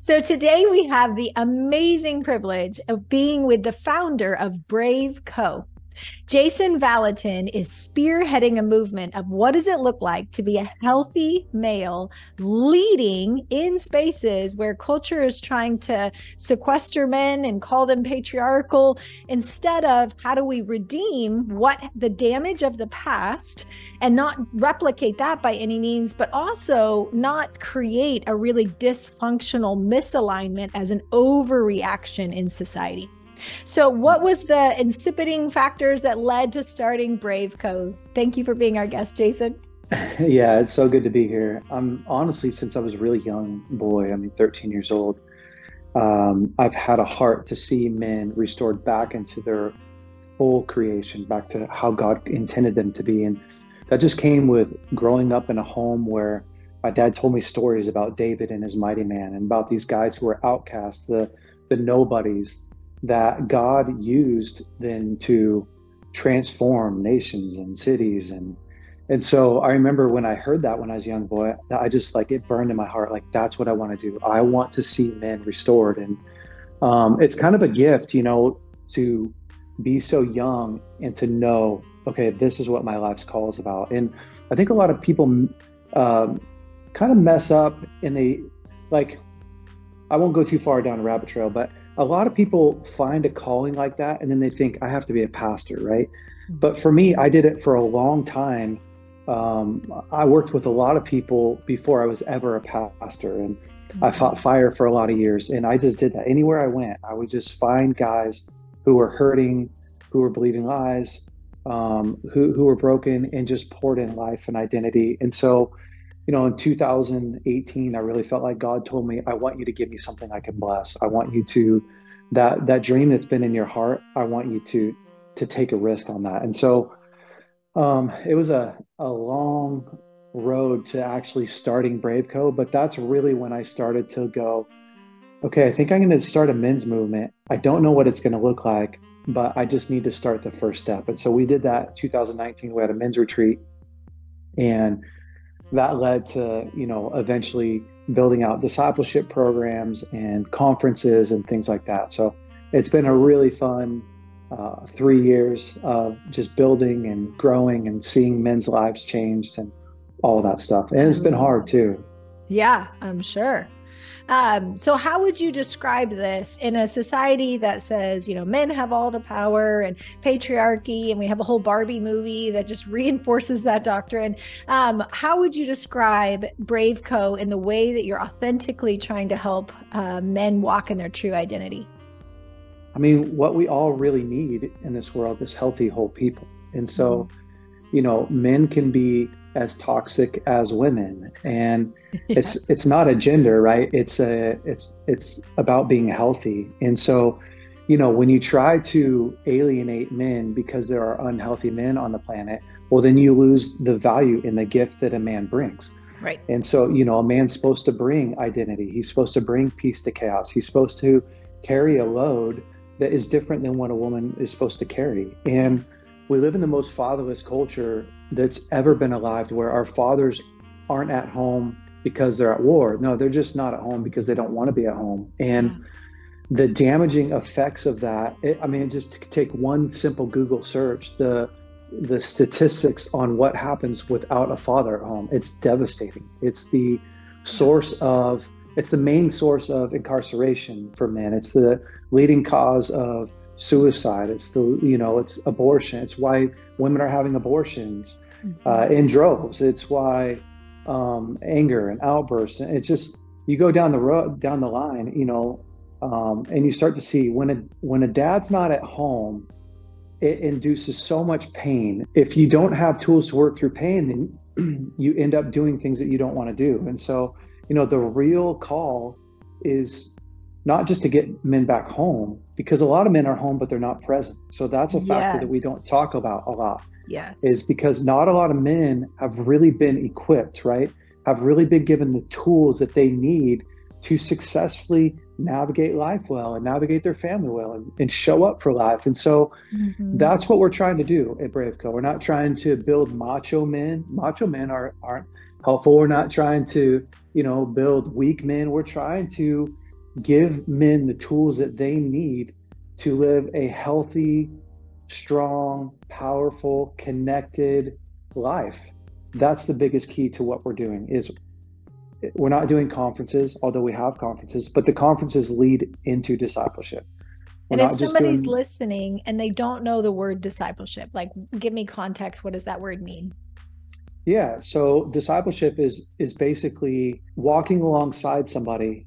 So today we have the amazing privilege of being with the founder of Brave Co. Jason Valentin is spearheading a movement of what does it look like to be a healthy male leading in spaces where culture is trying to sequester men and call them patriarchal instead of how do we redeem what the damage of the past and not replicate that by any means, but also not create a really dysfunctional misalignment as an overreaction in society. So, what was the incipiting factors that led to starting Brave Co? Thank you for being our guest, Jason. yeah, it's so good to be here. I'm honestly, since I was a really young boy, I mean, 13 years old, um, I've had a heart to see men restored back into their full creation, back to how God intended them to be. And that just came with growing up in a home where my dad told me stories about David and his mighty man and about these guys who were outcasts, the the nobodies, that God used then to transform nations and cities and and so I remember when I heard that when I was a young boy, I just like it burned in my heart. Like that's what I want to do. I want to see men restored, and um, it's kind of a gift, you know, to be so young and to know, okay, this is what my life's call is about. And I think a lot of people um, kind of mess up, and they like. I won't go too far down a rabbit trail, but a lot of people find a calling like that and then they think I have to be a pastor, right? Mm-hmm. But for me, I did it for a long time. Um, I worked with a lot of people before I was ever a pastor, and mm-hmm. I fought fire for a lot of years. And I just did that anywhere I went. I would just find guys who were hurting, who were believing lies, um, who who were broken, and just poured in life and identity. And so you know, in 2018, I really felt like God told me, I want you to give me something I can bless. I want you to, that, that dream that's been in your heart, I want you to, to take a risk on that. And so um, it was a, a long road to actually starting Brave Co. But that's really when I started to go, okay, I think I'm going to start a men's movement. I don't know what it's going to look like, but I just need to start the first step. And so we did that 2019. We had a men's retreat and that led to you know eventually building out discipleship programs and conferences and things like that. So it's been a really fun uh, three years of just building and growing and seeing men's lives changed and all that stuff. And it's been hard too. Yeah i'm sure um, so, how would you describe this in a society that says, you know, men have all the power and patriarchy, and we have a whole Barbie movie that just reinforces that doctrine? Um, how would you describe Brave Co in the way that you're authentically trying to help uh, men walk in their true identity? I mean, what we all really need in this world is healthy, whole people. And so, mm-hmm. you know, men can be as toxic as women. And yeah. it's it's not a gender right? It's a it's it's about being healthy. And so you know when you try to alienate men because there are unhealthy men on the planet well then you lose the value in the gift that a man brings. Right. And so you know a man's supposed to bring identity. He's supposed to bring peace to chaos. He's supposed to carry a load that is different than what a woman is supposed to carry. And we live in the most fatherless culture that's ever been alive to where our fathers aren't at home because they're at war. No, they're just not at home because they don't want to be at home. And the damaging effects of that, it, I mean, just take one simple Google search, the the statistics on what happens without a father at home, it's devastating. It's the source of it's the main source of incarceration for men. It's the leading cause of suicide. It's the you know it's abortion. It's why women are having abortions uh, mm-hmm. in droves. It's why um, anger and outbursts. It's just you go down the road down the line, you know, um, and you start to see when a when a dad's not at home, it induces so much pain. If you don't have tools to work through pain, then you end up doing things that you don't want to do. And so, you know, the real call is not just to get men back home, because a lot of men are home, but they're not present. So that's a factor yes. that we don't talk about a lot. Yes. Is because not a lot of men have really been equipped, right? Have really been given the tools that they need to successfully navigate life well and navigate their family well and, and show up for life. And so mm-hmm. that's what we're trying to do at Brave Co. We're not trying to build macho men. Macho men are, aren't helpful. We're not trying to, you know, build weak men. We're trying to give men the tools that they need to live a healthy, strong, powerful, connected life. That's the biggest key to what we're doing is we're not doing conferences, although we have conferences, but the conferences lead into discipleship. We're and if somebody's doing... listening and they don't know the word discipleship, like give me context. What does that word mean? Yeah, so discipleship is is basically walking alongside somebody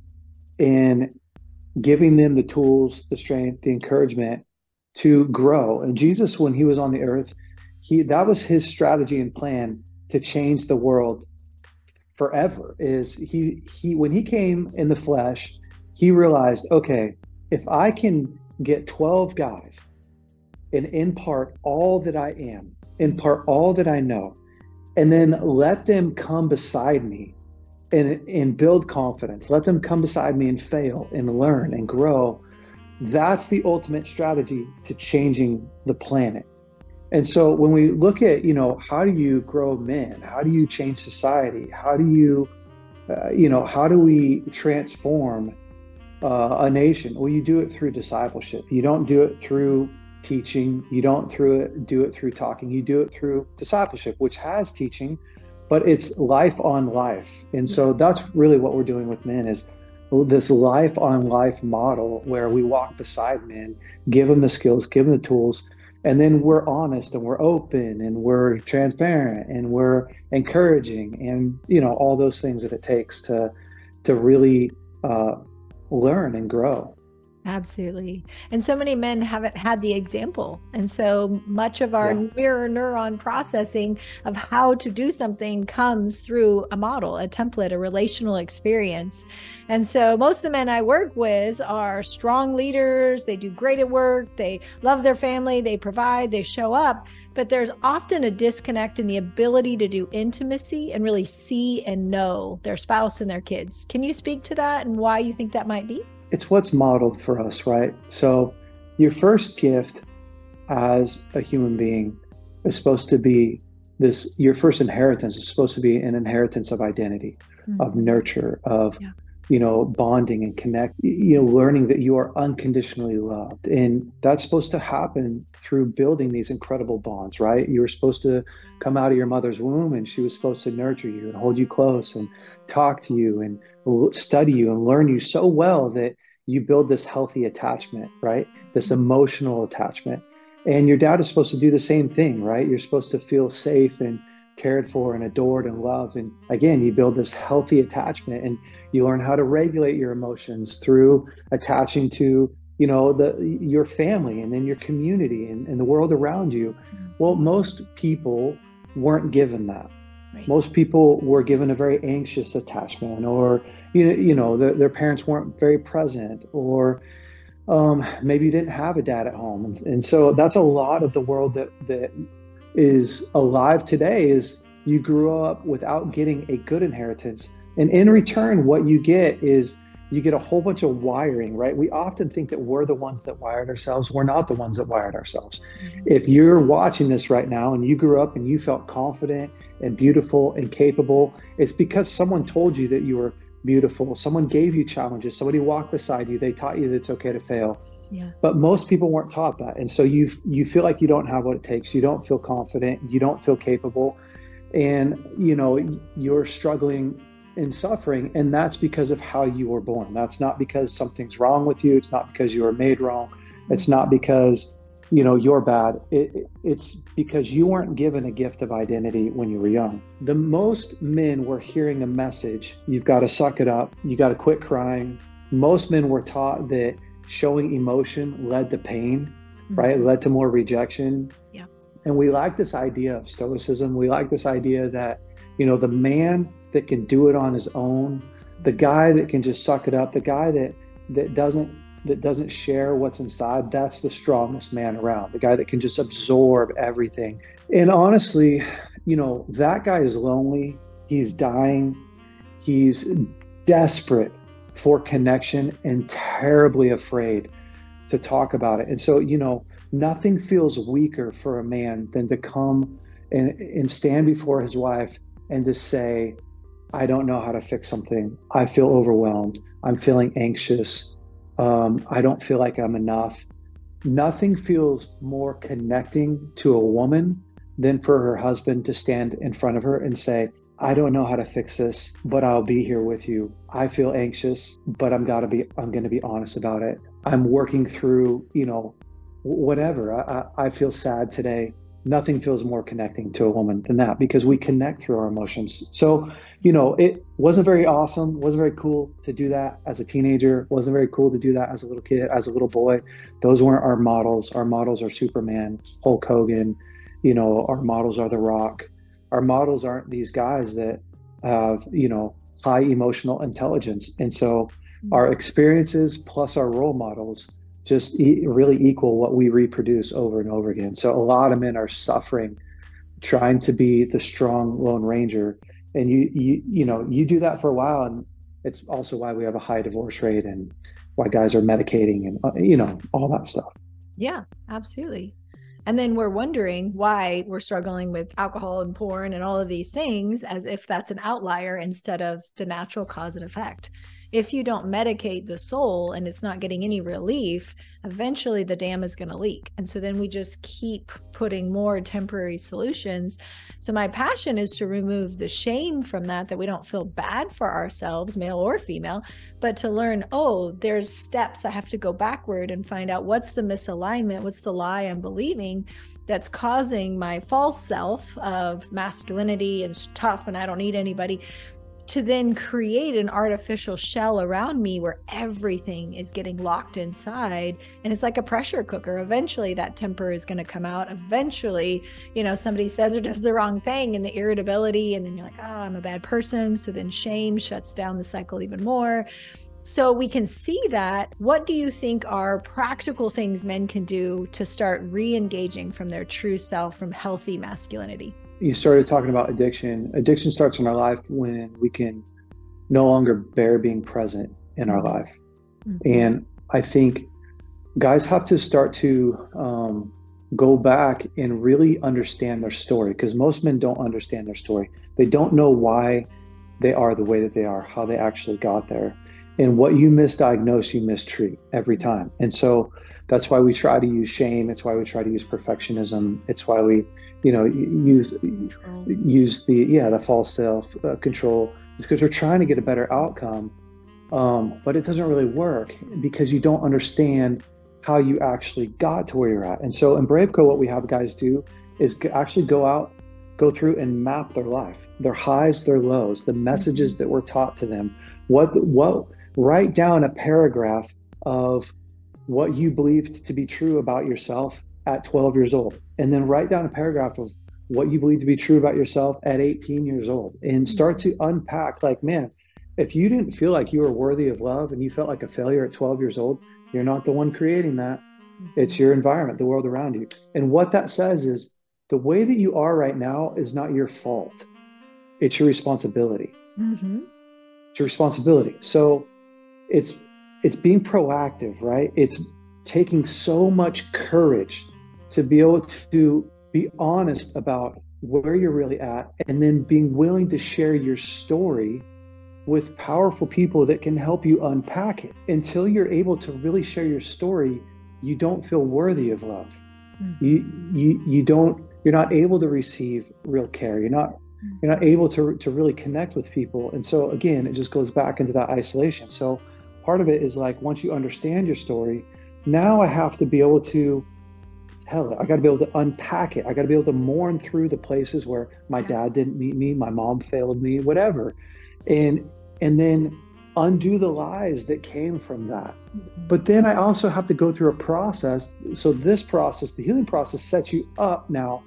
and giving them the tools, the strength, the encouragement to grow. And Jesus, when he was on the earth, he that was his strategy and plan to change the world forever is he he when he came in the flesh he realized okay if i can get 12 guys and impart all that i am impart all that i know and then let them come beside me and and build confidence let them come beside me and fail and learn and grow that's the ultimate strategy to changing the planet and so when we look at, you know, how do you grow men? How do you change society? How do you, uh, you know, how do we transform uh, a nation? Well, you do it through discipleship. You don't do it through teaching. You don't through it, do it through talking. You do it through discipleship, which has teaching, but it's life on life. And so that's really what we're doing with men is this life on life model where we walk beside men, give them the skills, give them the tools, and then we're honest and we're open and we're transparent and we're encouraging and you know all those things that it takes to to really uh, learn and grow Absolutely. And so many men haven't had the example. And so much of our yeah. mirror neuron processing of how to do something comes through a model, a template, a relational experience. And so most of the men I work with are strong leaders. They do great at work. They love their family. They provide, they show up. But there's often a disconnect in the ability to do intimacy and really see and know their spouse and their kids. Can you speak to that and why you think that might be? It's what's modeled for us, right? So your first gift as a human being is supposed to be this your first inheritance is supposed to be an inheritance of identity, mm-hmm. of nurture, of yeah you know, bonding and connect, you know, learning that you are unconditionally loved. And that's supposed to happen through building these incredible bonds, right? You were supposed to come out of your mother's womb and she was supposed to nurture you and hold you close and talk to you and study you and learn you so well that you build this healthy attachment, right? This emotional attachment. And your dad is supposed to do the same thing, right? You're supposed to feel safe and cared for and adored and loved. And again, you build this healthy attachment and you learn how to regulate your emotions through attaching to, you know, the your family and then your community and, and the world around you. Well, most people weren't given that. Right. Most people were given a very anxious attachment, or you know, you know, the, their parents weren't very present, or um, maybe you didn't have a dad at home, and, and so that's a lot of the world that that is alive today is you grew up without getting a good inheritance. And in return, what you get is you get a whole bunch of wiring, right? We often think that we're the ones that wired ourselves. We're not the ones that wired ourselves. Mm-hmm. If you're watching this right now and you grew up and you felt confident and beautiful and capable, it's because someone told you that you were beautiful. Someone gave you challenges. Somebody walked beside you. They taught you that it's okay to fail. Yeah. But most people weren't taught that. And so you you feel like you don't have what it takes. You don't feel confident, you don't feel capable. And you know, you're struggling and suffering and that's because of how you were born. That's not because something's wrong with you. It's not because you were made wrong. It's not because you know you're bad it, it's because you weren't given a gift of identity when you were young the most men were hearing a message you've got to suck it up you got to quit crying most men were taught that showing emotion led to pain, mm-hmm. right? It led to more rejection. Yeah. And we like this idea of stoicism. We like this idea that, you know, the man that can do it on his own, the guy that can just suck it up, the guy that that doesn't that doesn't share what's inside, that's the strongest man around. The guy that can just absorb everything. And honestly, you know, that guy is lonely. He's dying. He's desperate for connection and terribly afraid to talk about it. And so, you know, nothing feels weaker for a man than to come and, and stand before his wife and to say, I don't know how to fix something. I feel overwhelmed. I'm feeling anxious. Um, I don't feel like I'm enough. Nothing feels more connecting to a woman than for her husband to stand in front of her and say, I don't know how to fix this, but I'll be here with you. I feel anxious, but I'm gotta be I'm gonna be honest about it. I'm working through, you know, whatever. I, I, I feel sad today. Nothing feels more connecting to a woman than that because we connect through our emotions. So, you know, it wasn't very awesome, wasn't very cool to do that as a teenager, wasn't very cool to do that as a little kid, as a little boy. Those weren't our models. Our models are Superman, Hulk Hogan, you know, our models are The Rock. Our models aren't these guys that have, you know, high emotional intelligence. And so mm-hmm. our experiences plus our role models just e- really equal what we reproduce over and over again. So a lot of men are suffering trying to be the strong lone ranger and you you you know you do that for a while and it's also why we have a high divorce rate and why guys are medicating and uh, you know all that stuff yeah absolutely and then we're wondering why we're struggling with alcohol and porn and all of these things as if that's an outlier instead of the natural cause and effect. If you don't medicate the soul and it's not getting any relief, eventually the dam is going to leak. And so then we just keep putting more temporary solutions. So my passion is to remove the shame from that, that we don't feel bad for ourselves, male or female, but to learn, oh, there's steps I have to go backward and find out what's the misalignment, what's the lie I'm believing that's causing my false self of masculinity and tough and I don't need anybody to then create an artificial shell around me where everything is getting locked inside. And it's like a pressure cooker. Eventually that temper is going to come out. Eventually you know somebody says or does the wrong thing and the irritability and then you're like oh i'm a bad person. So then shame shuts down the cycle even more. So we can see that. What do you think are practical things men can do to start re engaging from their true self, from healthy masculinity? You started talking about addiction. Addiction starts in our life when we can no longer bear being present in our life. Mm-hmm. And I think guys have to start to um, go back and really understand their story because most men don't understand their story. They don't know why they are the way that they are, how they actually got there. And what you misdiagnose, you mistreat every time. And so that's why we try to use shame. It's why we try to use perfectionism. It's why we, you know, use control. use the yeah the false self uh, control because we're trying to get a better outcome, um, but it doesn't really work because you don't understand how you actually got to where you're at. And so in Braveco, what we have guys do is actually go out, go through and map their life, their highs, their lows, the messages mm-hmm. that were taught to them. What what write down a paragraph of what you believed to be true about yourself at 12 years old. And then write down a paragraph of what you believe to be true about yourself at 18 years old and start to unpack like, man, if you didn't feel like you were worthy of love and you felt like a failure at 12 years old, you're not the one creating that. It's your environment, the world around you. And what that says is the way that you are right now is not your fault, it's your responsibility. Mm-hmm. It's your responsibility. So it's it's being proactive, right? It's taking so much courage to be able to be honest about where you're really at and then being willing to share your story with powerful people that can help you unpack it. Until you're able to really share your story, you don't feel worthy of love. Mm-hmm. You you you don't you're not able to receive real care. You're not mm. you're not able to to really connect with people. And so again, it just goes back into that isolation. So part of it is like once you understand your story, now I have to be able to tell it. I got to be able to unpack it. I got to be able to mourn through the places where my yes. dad didn't meet me, my mom failed me, whatever, and and then undo the lies that came from that. Mm-hmm. But then I also have to go through a process. So this process, the healing process, sets you up now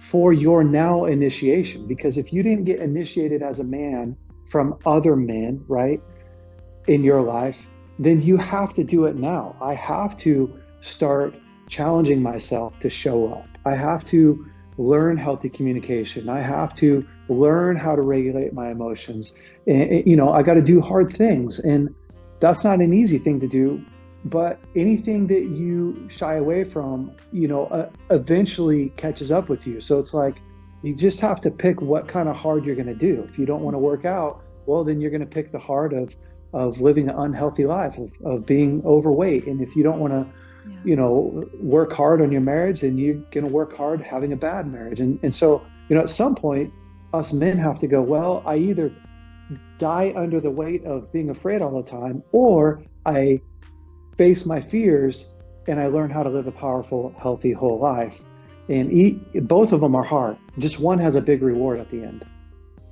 for your now initiation. Because if you didn't get initiated as a man from other men, right? In your life, then you have to do it now. I have to start challenging myself to show up. I have to learn healthy communication. I have to learn how to regulate my emotions. And, you know, I got to do hard things. And that's not an easy thing to do but anything that you shy away from you know uh, eventually catches up with you so it's like you just have to pick what kind of hard you're going to do if you don't want to work out well then you're going to pick the hard of of living an unhealthy life of, of being overweight and if you don't want to yeah. you know work hard on your marriage then you're going to work hard having a bad marriage and and so you know at some point us men have to go well i either die under the weight of being afraid all the time or i face my fears and I learn how to live a powerful, healthy, whole life. And eat, both of them are hard. Just one has a big reward at the end.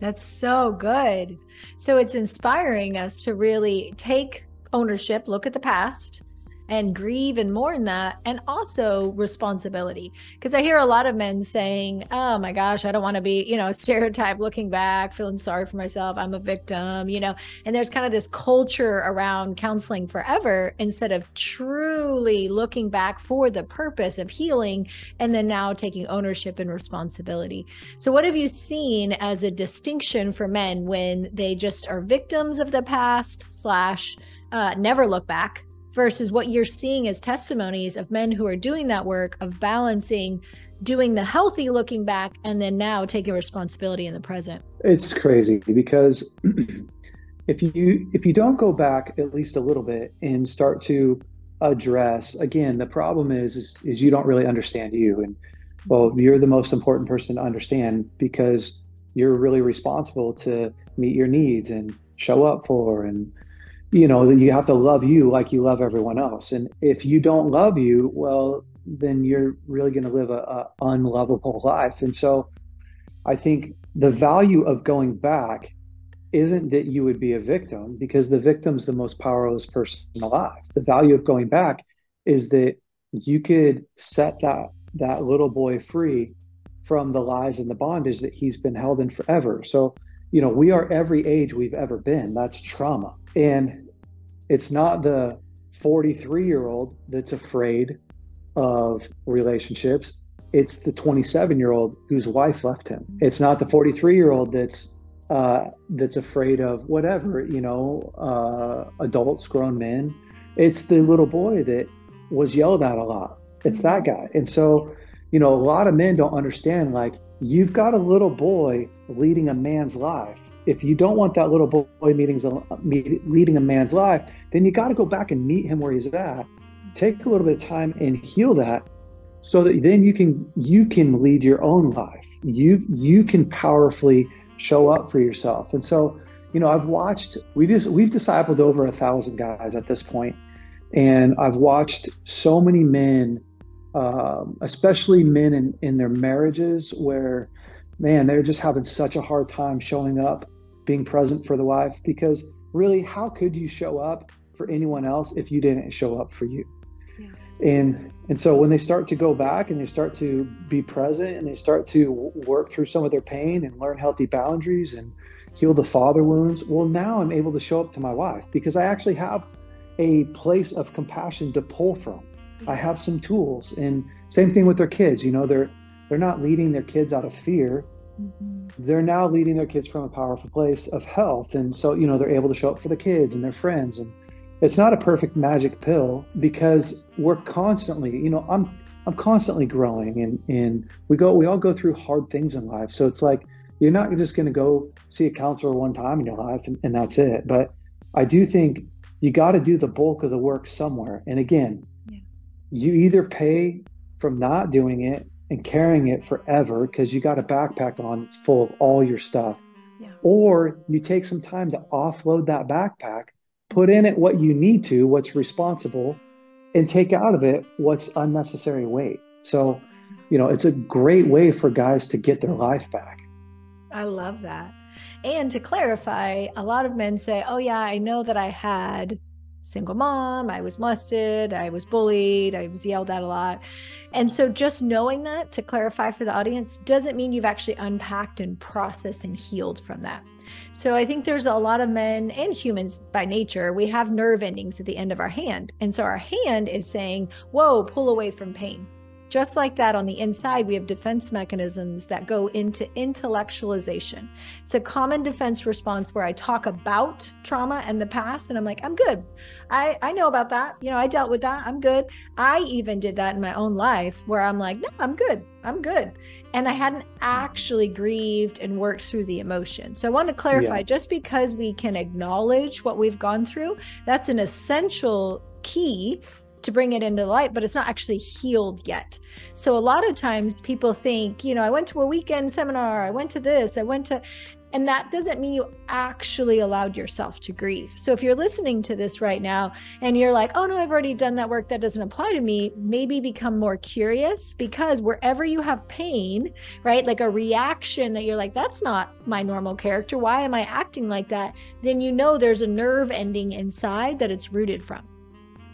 That's so good. So it's inspiring us to really take ownership, look at the past, and grieve and mourn that and also responsibility. Because i hear a lot of men saying oh my gosh i don't want to be you know a stereotype looking back feeling sorry for myself i'm a victim you know? And there's kind of this culture around counseling forever instead of truly looking back for the purpose of healing and then now taking ownership and responsibility. So what have you seen as a distinction for men when they just are victims of the past slash uh, never look back versus what you're seeing as testimonies of men who are doing that work of balancing doing the healthy looking back and then now taking responsibility in the present. It's crazy because if you if you don't go back at least a little bit and start to address again the problem is is, is you don't really understand you. And well you're the most important person to understand because you're really responsible to meet your needs and show up for and you know you have to love you like you love everyone else. And if you don't love you well then you're really going to live a, a, unlovable life. And so i think the value of going back isn't that you would be a victim because the victim's the most powerless person alive. The value of going back is that you could set that that little boy free from the lies and the bondage that he's been held in forever. So you know we are every age we've ever been. That's trauma and it's not the 43 year old that's afraid of relationships. It's the 27 year old whose wife left him. It's not the 43 year old that's uh, that's afraid of whatever, you know, uh, adults, grown men. It's the little boy that was yelled at a lot. It's that guy. And so, you know, a lot of men don't understand like you've got a little boy leading a man's life if you don't want that little boy meetings, leading a man's life, then you got to go back and meet him where he's at. Take a little bit of time and heal that, so that then you can you can lead your own life. You you can powerfully show up for yourself. And so, you know, I've watched we just we've discipled over a thousand guys at this point, and I've watched so many men, um, especially men in in their marriages, where man, they're just having such a hard time showing up being present for the wife because really how could you show up for anyone else if you didn't show up for you? Yeah. and and so when they start to go back and they start to be present and they start to work through some of their pain and learn healthy boundaries and heal the father wounds well now i'm able to show up to my wife because i actually have a place of compassion to pull from. I have some tools. And same thing with their kids you know they're they're not leading their kids out of fear Mm-hmm. They're now leading their kids from a powerful place of health. And so, you know, they're able to show up for the kids and their friends. And it's not a perfect magic pill because we're constantly, you know, I'm I'm constantly growing and, and we go we all go through hard things in life. So it's like you're not just gonna go see a counselor one time in your life and, and that's it. But I do think you gotta do the bulk of the work somewhere. And again, yeah. you either pay from not doing it and carrying it forever because you got a backpack on that's full of all your stuff. Yeah. Or you take some time to offload that backpack, put in it what you need to, what's responsible, and take out of it what's unnecessary weight. So, you know, it's a great way for guys to get their life back. I love that. And to clarify, a lot of men say, oh, yeah, I know that I had single mom, I was molested, I was bullied, I was yelled at a lot. And so just knowing that to clarify for the audience doesn't mean you've actually unpacked and processed and healed from that. So I think there's a lot of men and humans by nature, we have nerve endings at the end of our hand. And so our hand is saying, whoa, pull away from pain just like that on the inside, we have defense mechanisms that go into intellectualization. It's a common defense response where I talk about trauma and the past, and I'm like, I'm good. I, I know about that. You know, I dealt with that. I'm good. I even did that in my own life where I'm like, no, I'm good. I'm good. And I hadn't actually grieved and worked through the emotion. So I want to clarify yeah. just because we can acknowledge what we've gone through, that's an essential key to bring it into light, but it's not actually healed yet. So a lot of times people think, you know, I went to a weekend seminar, I went to this, I went to, and that doesn't mean you actually allowed yourself to grieve. So if you're listening to this right now and you're like, oh no, I've already done that work, that doesn't apply to me, maybe become more curious because wherever you have pain, right, like a reaction that you're like, that's not my normal character. Why am I acting like that? Then you know there's a nerve ending inside that it's rooted from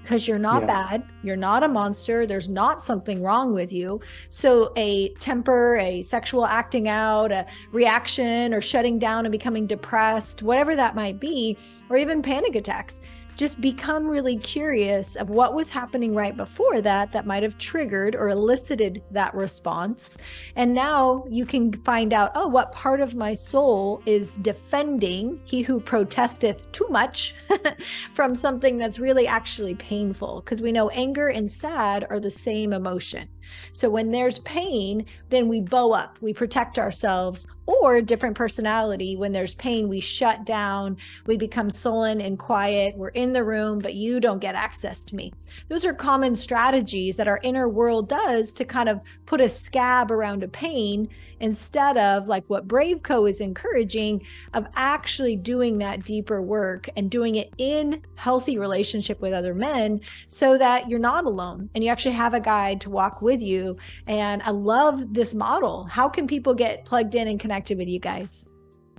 because you're not yeah. bad. You're not a monster. There's not something wrong with you. So, a temper, a sexual acting out, a reaction, or shutting down and becoming depressed, whatever that might be, or even panic attacks just become really curious of what was happening right before that that might have triggered or elicited that response. And now you can find out, oh, what part of my soul is defending he who protesteth too much from something that's really actually painful. Because we know anger and sad are the same emotion. So when there's pain, then we bow up, we protect ourselves, or different personality. When there's pain, we shut down, we become sullen and quiet. We're in the room, but you don't get access to me. Those are common strategies that our inner world does to kind of put a scab around a pain instead of like what Brave Co is encouraging of actually doing that deeper work and doing it in healthy relationship with other men so that you're not alone and you actually have a guide to walk with you. And I love this model. How can people get plugged in and connected with you guys?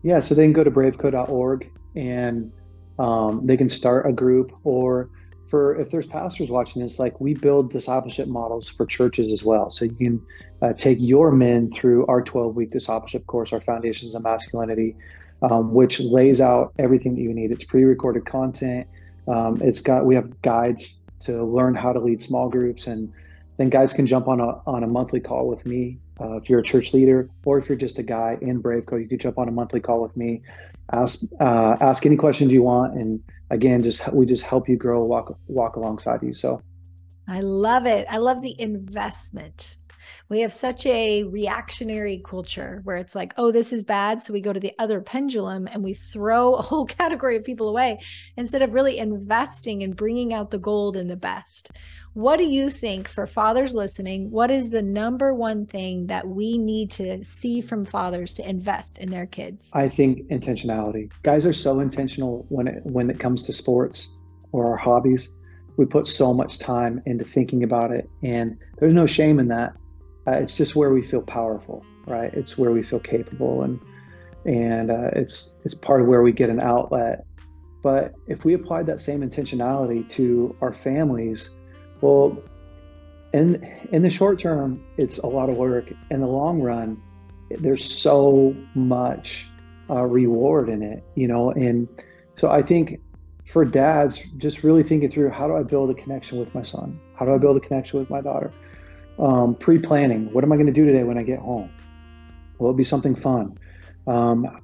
Yeah, so they can go to braveco.org and um, they can start a group or for if there's pastors watching this, like we build discipleship models for churches as well. So you can uh, take your men through our 12 week discipleship course, our Foundations of Masculinity, um, which lays out everything that you need. It's pre recorded content. Um, it's got, we have guides to learn how to lead small groups. And then guys can jump on a, on a monthly call with me. Uh, if you're a church leader or if you're just a guy in Braveco, you can jump on a monthly call with me, ask, uh, ask any questions you want. And again, just we just help you grow, walk walk alongside you. So I love it. I love the investment. We have such a reactionary culture where it's like, oh, this is bad. So we go to the other pendulum and we throw a whole category of people away instead of really investing and bringing out the gold and the best. What do you think for fathers listening? What is the number one thing that we need to see from fathers to invest in their kids? I think intentionality. Guys are so intentional when it when it comes to sports or our hobbies. We put so much time into thinking about it, and there's no shame in that. Uh, it's just where we feel powerful, right? It's where we feel capable, and and uh, it's it's part of where we get an outlet. But if we applied that same intentionality to our families, well, in in the short term, it's a lot of work. In the long run, there's so much uh, reward in it, you know. And so I think for dads, just really thinking through how do I build a connection with my son? How do I build a connection with my daughter? Um, pre-planning. What am I going to do today when I get home? Will it be something fun? Um,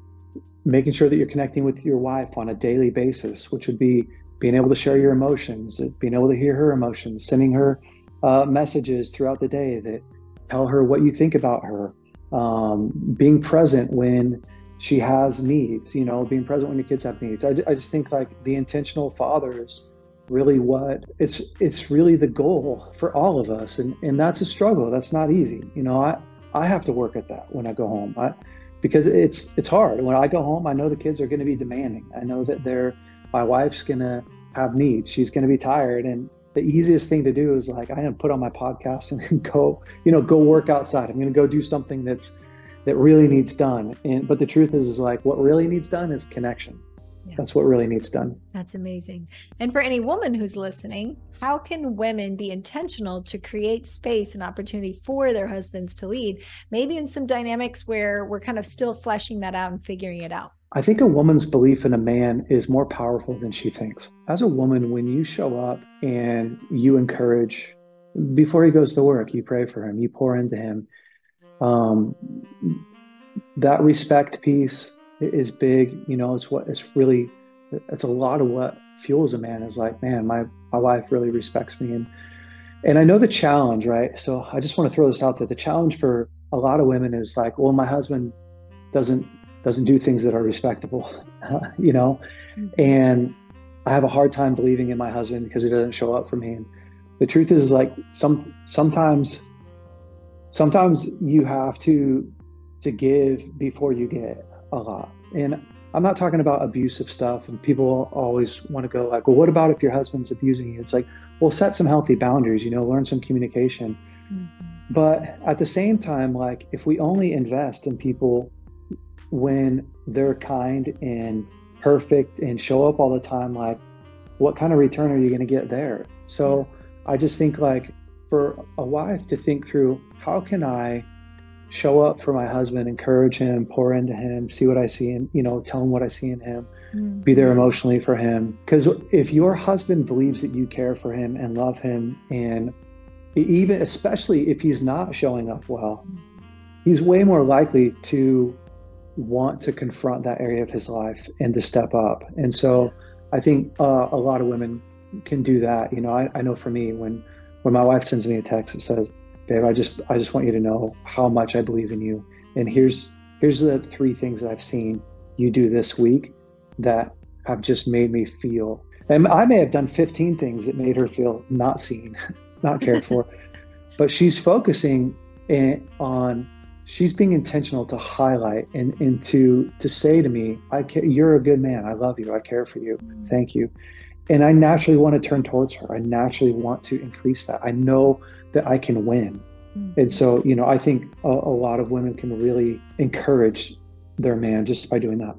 making sure that you're connecting with your wife on a daily basis, which would be being able to share your emotions, being able to hear her emotions, sending her uh, messages throughout the day that tell her what you think about her, um, being present when she has needs, you know, being present when your kids have needs. I, I just think like the intentional fathers really what it's it's really the goal for all of us and and that's a struggle. That's not easy. You know i i have to work at that when i go home. I, because it's it's hard. When i go home i know the kids are going to be demanding. I know that they're my wife's gonna have needs. She's gonna be tired. And the easiest thing to do is like, I'm gonna put on my podcast and go, you know, go work outside. I'm gonna go do something that's that really needs done. And but the truth is is like what really needs done is connection. Yeah. That's what really needs done. That's amazing. And for any woman who's listening, how can women be intentional to create space and opportunity for their husbands to lead? Maybe in some dynamics where we're kind of still fleshing that out and figuring it out. I think a woman's belief in a man is more powerful than she thinks. As a woman, when you show up and you encourage before he goes to work, you pray for him, you pour into him. Um, that respect piece is big. You know, it's what it's really, it's a lot of what fuels a man is like, man, my, my wife really respects me. And, and I know the challenge, right? So I just want to throw this out there. The challenge for a lot of women is like, well, my husband doesn't, doesn't do things that are respectable, you know? Mm-hmm. And I have a hard time believing in my husband because he doesn't show up for me. And the truth is like some, sometimes, sometimes you have to, to give before you get a lot. And I'm not talking about abusive stuff. And people always want to go like, well, what about if your husband's abusing you? It's like, well, set some healthy boundaries, you know, learn some communication. Mm-hmm. But at the same time, like if we only invest in people when they're kind and perfect and show up all the time, like what kind of return are you going to get there? So I just think like for a wife to think through how can I show up for my husband, encourage him, pour into him, see what I see and you know, tell him what I see in him, mm-hmm. be there emotionally for him. Because if your husband believes that you care for him and love him, and even especially if he's not showing up well, he's way more likely to want to confront that area of his life and to step up. And so I think uh, a lot of women can do that. You know, I, I know for me when when my wife sends me a text that says, babe, I just I just want you to know how much I believe in you. And here's here's the three things that I've seen you do this week that have just made me feel. And I may have done 15 things that made her feel not seen, not cared for. but she's focusing in, on she's being intentional to highlight and, and to to say to me, I care, you're a good man. I love you. I care for you. Thank you. And I naturally want to turn towards her. I naturally want to increase that. I know that I can win. Mm-hmm. And so, you know, I think a, a lot of women can really encourage their man just by doing that.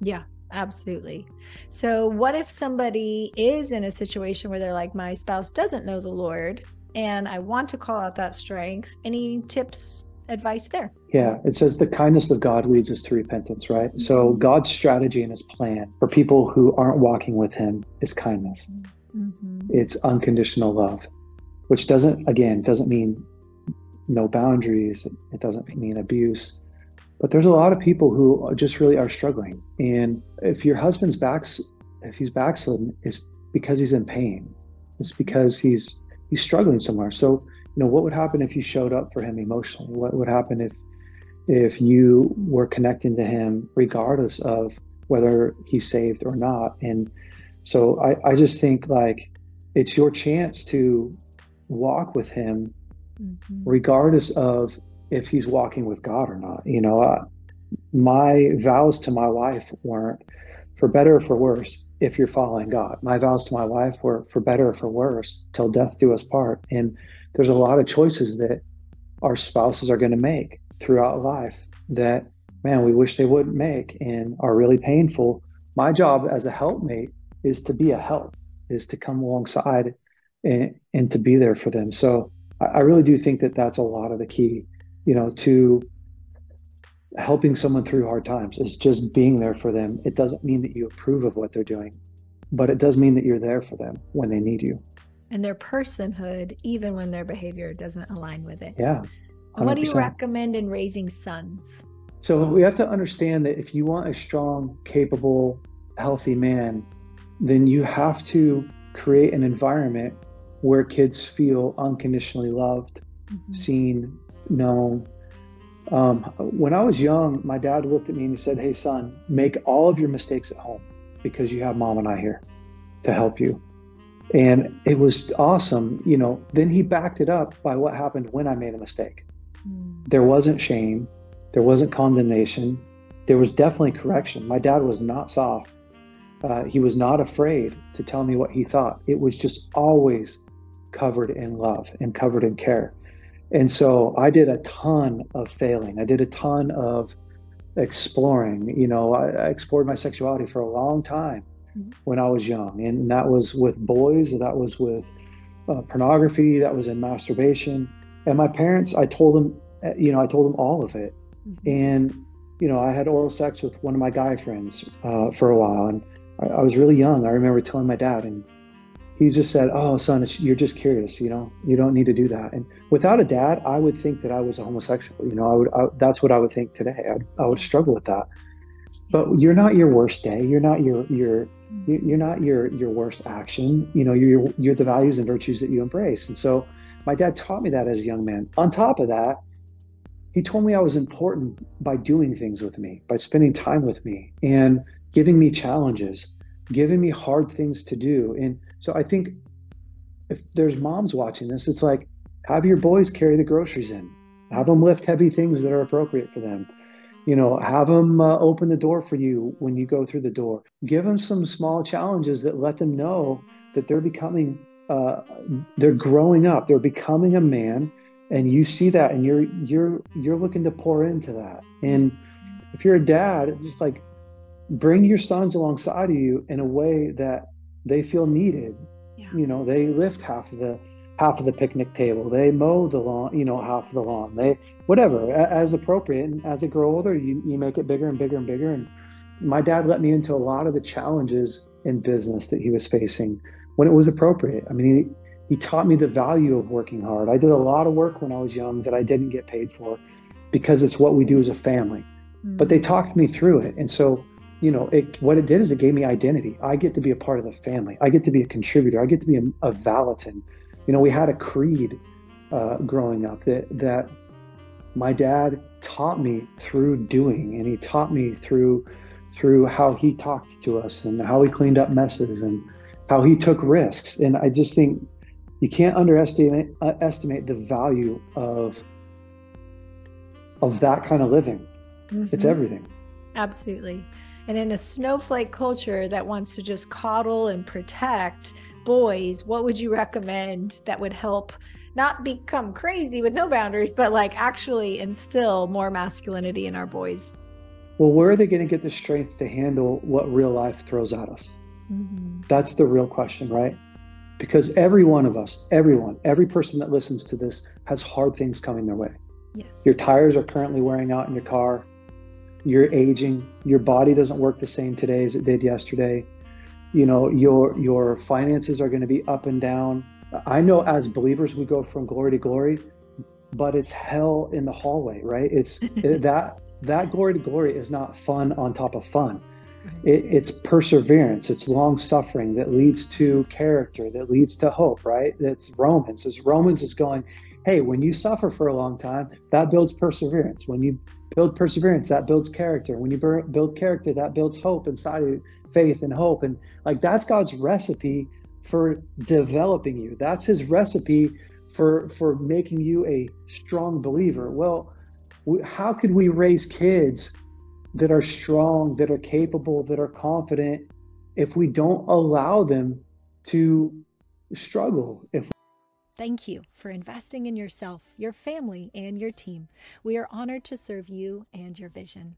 Yeah, absolutely. So, what if somebody is in a situation where they're like, my spouse doesn't know the Lord and I want to call out that strength? Any tips, advice there? Yeah, it says the kindness of God leads us to repentance, right? Mm-hmm. So, God's strategy and his plan for people who aren't walking with him is kindness, mm-hmm. it's unconditional love which doesn't again doesn't mean no boundaries it doesn't mean abuse but there's a lot of people who just really are struggling and if your husband's backs if he's backslidden it's because he's in pain it's because he's he's struggling somewhere so you know what would happen if you showed up for him emotionally what would happen if if you were connecting to him regardless of whether he's saved or not and so i i just think like it's your chance to walk with him mm-hmm. regardless of if he's walking with God or not. You know, uh, my vows to my wife weren't for better or for worse if you're following God. My vows to my wife were for better or for worse till death do us part. And there's a lot of choices that our spouses are going to make throughout life that, man, we wish they wouldn't make and are really painful. My job as a helpmate is to be a help, is to come alongside and, and to be there for them. So I, I really do think that that's a lot of the key, you know, to helping someone through hard times is just being there for them. It doesn't mean that you approve of what they're doing, but it does mean that you're there for them when they need you. And their personhood, even when their behavior doesn't align with it. Yeah. 100%. What do you recommend in raising sons? So we have to understand that if you want a strong, capable, healthy man, then you have to create an environment where kids feel unconditionally loved, mm-hmm. seen, known. Um, when I was young, my dad looked at me and he said, Hey, son, make all of your mistakes at home because you have mom and I here to help you. And it was awesome. You know, then he backed it up by what happened when I made a mistake. Mm. There wasn't shame, there wasn't condemnation, there was definitely correction. My dad was not soft. Uh, he was not afraid to tell me what he thought. It was just always covered in love and covered in care. And so I did a ton of failing. I did a ton of exploring. You know, I, I explored my sexuality for a long time. When I was young. And that was with boys, that was with uh, pornography, that was in masturbation. And my parents, I told them, uh, you know, I told them all of it. Mm-hmm. And, you know, I had oral sex with one of my guy friends uh, for a while. And I, I was really young. I remember telling my dad, and he just said, "Oh, son, you're just curious. You know, you don't need to do that." And without a dad, I would think that I was a homosexual. You know, I would. I, that's what I would think today. I'd, I would struggle with that. But you're not your worst day. You're not your your you're not your your worst action. You know, you're you're the values and virtues that you embrace. And so, my dad taught me that as a young man. On top of that, he told me I was important by doing things with me, by spending time with me, and giving me challenges, giving me hard things to do. And so I think if there's moms watching this, it's like have your boys carry the groceries in, have them lift heavy things that are appropriate for them. You know, have them uh, open the door for you when you go through the door. Give them some small challenges that let them know that they're becoming, uh, they're growing up, they're becoming a man, and you see that, and you're you're you're looking to pour into that. And if you're a dad, it's just like bring your sons alongside of you in a way that they feel needed. Yeah. You know, they lift half of the half of the picnic table. They mow the lawn, you know, half of the lawn. They whatever as appropriate. And as they grow older, you, you make it bigger and bigger and bigger. And my dad let me into a lot of the challenges in business that he was facing when it was appropriate. I mean, he, he taught me the value of working hard. I did a lot of work when I was young that I didn't get paid for because it's what we do as a family. Mm-hmm. But they talked me through it. And so you know, it, what it did is it gave me identity. I get to be a part of the family. I get to be a contributor. I get to be a, a Valentin. You know, we had a creed uh, growing up that that my dad taught me through doing, and he taught me through through how he talked to us and how he cleaned up messes and how he took risks. And I just think you can't underestimate uh, estimate the value of of that kind of living. Mm-hmm. It's everything. Absolutely. And in a snowflake culture that wants to just coddle and protect boys, what would you recommend that would help not become crazy with no boundaries, but like actually instill more masculinity in our boys? Well, where are they going to get the strength to handle what real life throws at us? Mm-hmm. That's the real question, right? Because every one of us, everyone, every person that listens to this has hard things coming their way. Yes. Your tires are currently wearing out in your car you're aging your body doesn't work the same today as it did yesterday you know your your finances are going to be up and down. I know as believers we go from glory to glory but it's hell in the hallway right? It's that that glory to glory is not fun on top of fun. It, it's perseverance. It's long suffering that leads to character that leads to hope right? That's romans. As romans is going hey when you suffer for a long time that builds perseverance. When you build perseverance that builds character. When you build character that builds hope inside of you faith and hope and like that's god's recipe for developing you that's his recipe for for making you a strong believer well how could we raise kids that are strong that are capable that are confident if we don't allow them to struggle if Thank you for investing in yourself, your family, and your team. We are honored to serve you and your vision.